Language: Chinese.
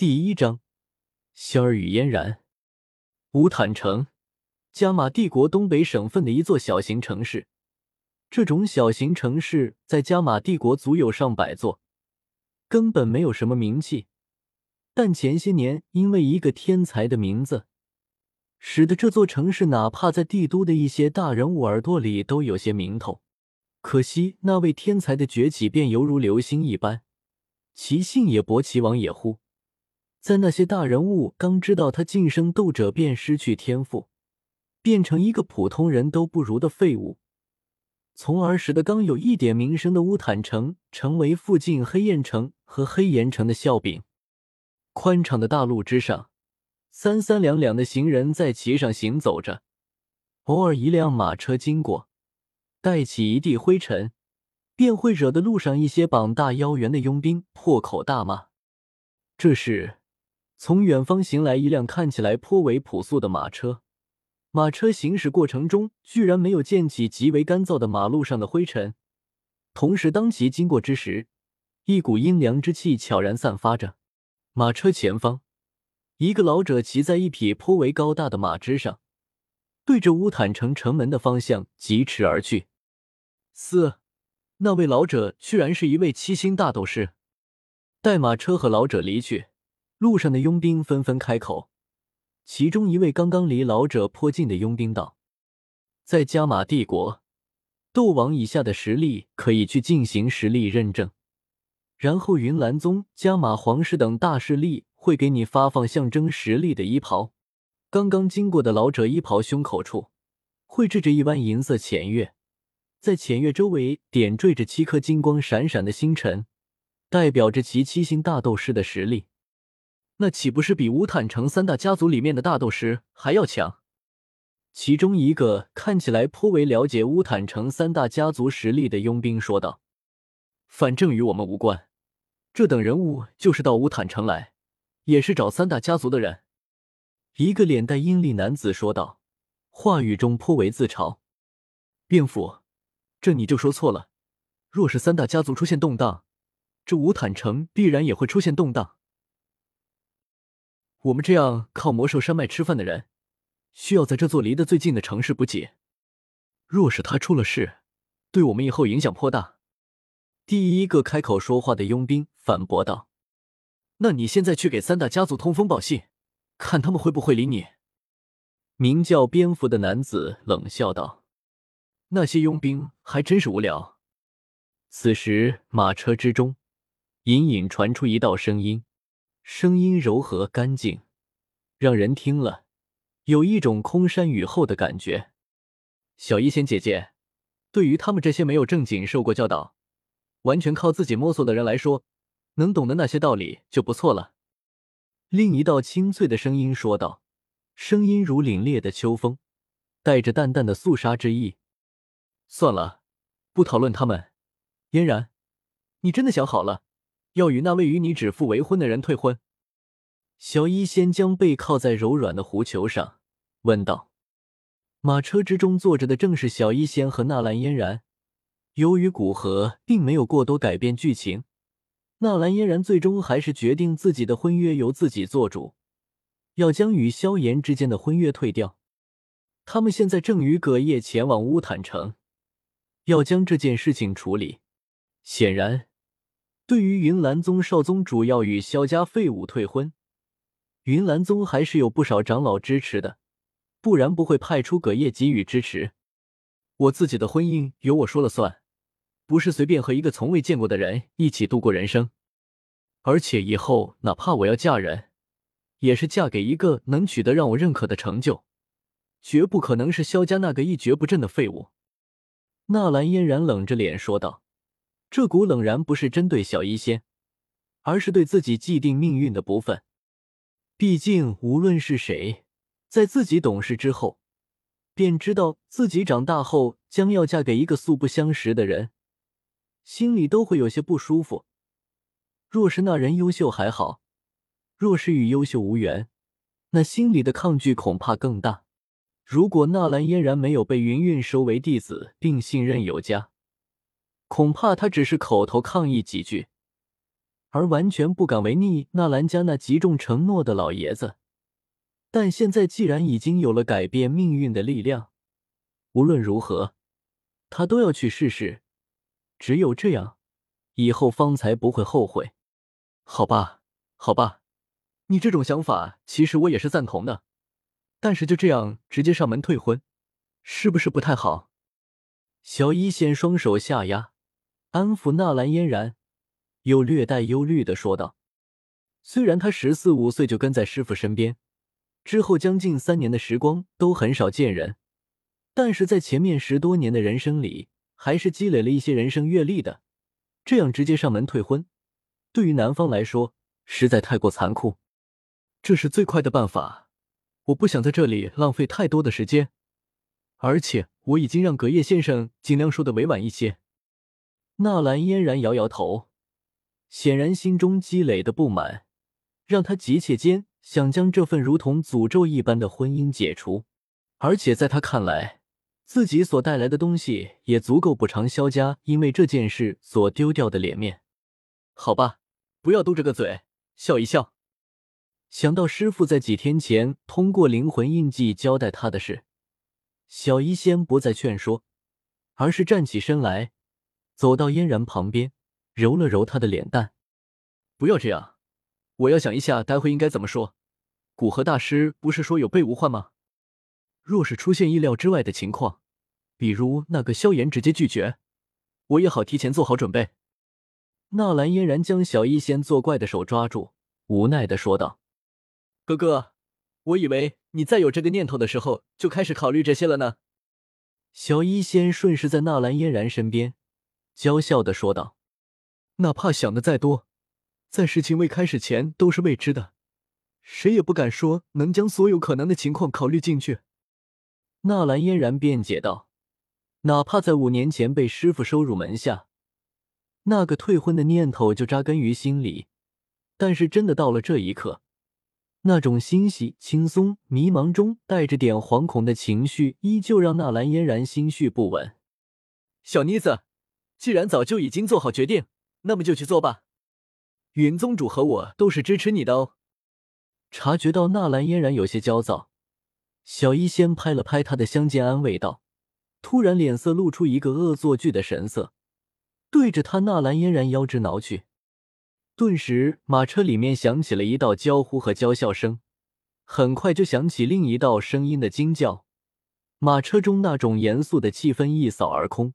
第一章，仙儿与嫣然。乌坦城，加玛帝国东北省份的一座小型城市。这种小型城市在加玛帝国足有上百座，根本没有什么名气。但前些年因为一个天才的名字，使得这座城市哪怕在帝都的一些大人物耳朵里都有些名头。可惜那位天才的崛起便犹如流星一般，其兴也勃，其亡也忽。在那些大人物刚知道他晋升斗者便失去天赋，变成一个普通人都不如的废物，从而使得刚有一点名声的乌坦城成为附近黑焰城和黑岩城的笑柄。宽敞的大路之上，三三两两的行人在其上行走着，偶尔一辆马车经过，带起一地灰尘，便会惹得路上一些膀大腰圆的佣兵破口大骂。这是，从远方行来一辆看起来颇为朴素的马车，马车行驶过程中居然没有溅起极为干燥的马路上的灰尘，同时当其经过之时，一股阴凉之气悄然散发着。马车前方，一个老者骑在一匹颇为高大的马之上，对着乌坦城城门的方向疾驰而去。四，那位老者居然是一位七星大斗士。待马车和老者离去。路上的佣兵纷纷开口，其中一位刚刚离老者颇近的佣兵道：“在加玛帝国，斗王以下的实力可以去进行实力认证，然后云岚宗、加玛皇室等大势力会给你发放象征实力的衣袍。刚刚经过的老者衣袍胸口处绘制着一弯银色浅月，在浅月周围点缀着七颗金光闪闪的星辰，代表着其七星大斗士的实力。”那岂不是比乌坦城三大家族里面的大斗师还要强？其中一个看起来颇为了解乌坦城三大家族实力的佣兵说道：“反正与我们无关，这等人物就是到乌坦城来，也是找三大家族的人。”一个脸带阴厉男子说道，话语中颇为自嘲：“卞府，这你就说错了。若是三大家族出现动荡，这乌坦城必然也会出现动荡。”我们这样靠魔兽山脉吃饭的人，需要在这座离得最近的城市补给。若是他出了事，对我们以后影响颇大。第一个开口说话的佣兵反驳道：“那你现在去给三大家族通风报信，看他们会不会理你。”名叫蝙蝠的男子冷笑道：“那些佣兵还真是无聊。”此时，马车之中隐隐传出一道声音。声音柔和干净，让人听了有一种空山雨后的感觉。小医仙姐姐，对于他们这些没有正经受过教导、完全靠自己摸索的人来说，能懂得那些道理就不错了。另一道清脆的声音说道，声音如凛冽的秋风，带着淡淡的肃杀之意。算了，不讨论他们。嫣然，你真的想好了？要与那位与你指腹为婚的人退婚。小医仙将背靠在柔软的狐裘上，问道：“马车之中坐着的正是小医仙和纳兰嫣然。由于古河并没有过多改变剧情，纳兰嫣然最终还是决定自己的婚约由自己做主，要将与萧炎之间的婚约退掉。他们现在正与葛叶前往乌坦城，要将这件事情处理。显然。”对于云岚宗少宗主要与萧家废物退婚，云岚宗还是有不少长老支持的，不然不会派出葛叶给予支持。我自己的婚姻由我说了算，不是随便和一个从未见过的人一起度过人生。而且以后哪怕我要嫁人，也是嫁给一个能取得让我认可的成就，绝不可能是萧家那个一蹶不振的废物。纳兰嫣然冷着脸说道。这股冷然不是针对小医仙，而是对自己既定命运的不忿。毕竟，无论是谁，在自己懂事之后，便知道自己长大后将要嫁给一个素不相识的人，心里都会有些不舒服。若是那人优秀还好，若是与优秀无缘，那心里的抗拒恐怕更大。如果纳兰嫣然没有被云韵收为弟子，并信任有加。恐怕他只是口头抗议几句，而完全不敢违逆纳兰家那极重承诺的老爷子。但现在既然已经有了改变命运的力量，无论如何，他都要去试试。只有这样，以后方才不会后悔。好吧，好吧，你这种想法其实我也是赞同的。但是就这样直接上门退婚，是不是不太好？小一仙双手下压，安抚纳兰嫣然，又略带忧虑的说道：“虽然他十四五岁就跟在师傅身边，之后将近三年的时光都很少见人，但是在前面十多年的人生里，还是积累了一些人生阅历的。这样直接上门退婚，对于男方来说实在太过残酷。这是最快的办法。”我不想在这里浪费太多的时间，而且我已经让隔夜先生尽量说的委婉一些。纳兰嫣然摇摇头，显然心中积累的不满，让他急切间想将这份如同诅咒一般的婚姻解除。而且在他看来，自己所带来的东西也足够补偿萧家因为这件事所丢掉的脸面。好吧，不要嘟着个嘴，笑一笑。想到师傅在几天前通过灵魂印记交代他的事，小医仙不再劝说，而是站起身来，走到嫣然旁边，揉了揉她的脸蛋。不要这样，我要想一下，待会应该怎么说。古河大师不是说有备无患吗？若是出现意料之外的情况，比如那个萧炎直接拒绝，我也好提前做好准备。纳兰嫣然将小医仙作怪的手抓住，无奈的说道。哥哥，我以为你在有这个念头的时候就开始考虑这些了呢。小医仙顺势在纳兰嫣然身边娇笑的说道：“哪怕想的再多，在事情未开始前都是未知的，谁也不敢说能将所有可能的情况考虑进去。”纳兰嫣然辩解道：“哪怕在五年前被师傅收入门下，那个退婚的念头就扎根于心里，但是真的到了这一刻。”那种欣喜、轻松、迷茫中带着点惶恐的情绪，依旧让纳兰嫣然心绪不稳。小妮子，既然早就已经做好决定，那么就去做吧。云宗主和我都是支持你的哦。察觉到纳兰嫣然有些焦躁，小医仙拍了拍她的香肩，安慰道：“突然脸色露出一个恶作剧的神色，对着他纳兰嫣然腰肢挠去。”顿时，马车里面响起了一道娇呼和娇笑声，很快就响起另一道声音的惊叫。马车中那种严肃的气氛一扫而空。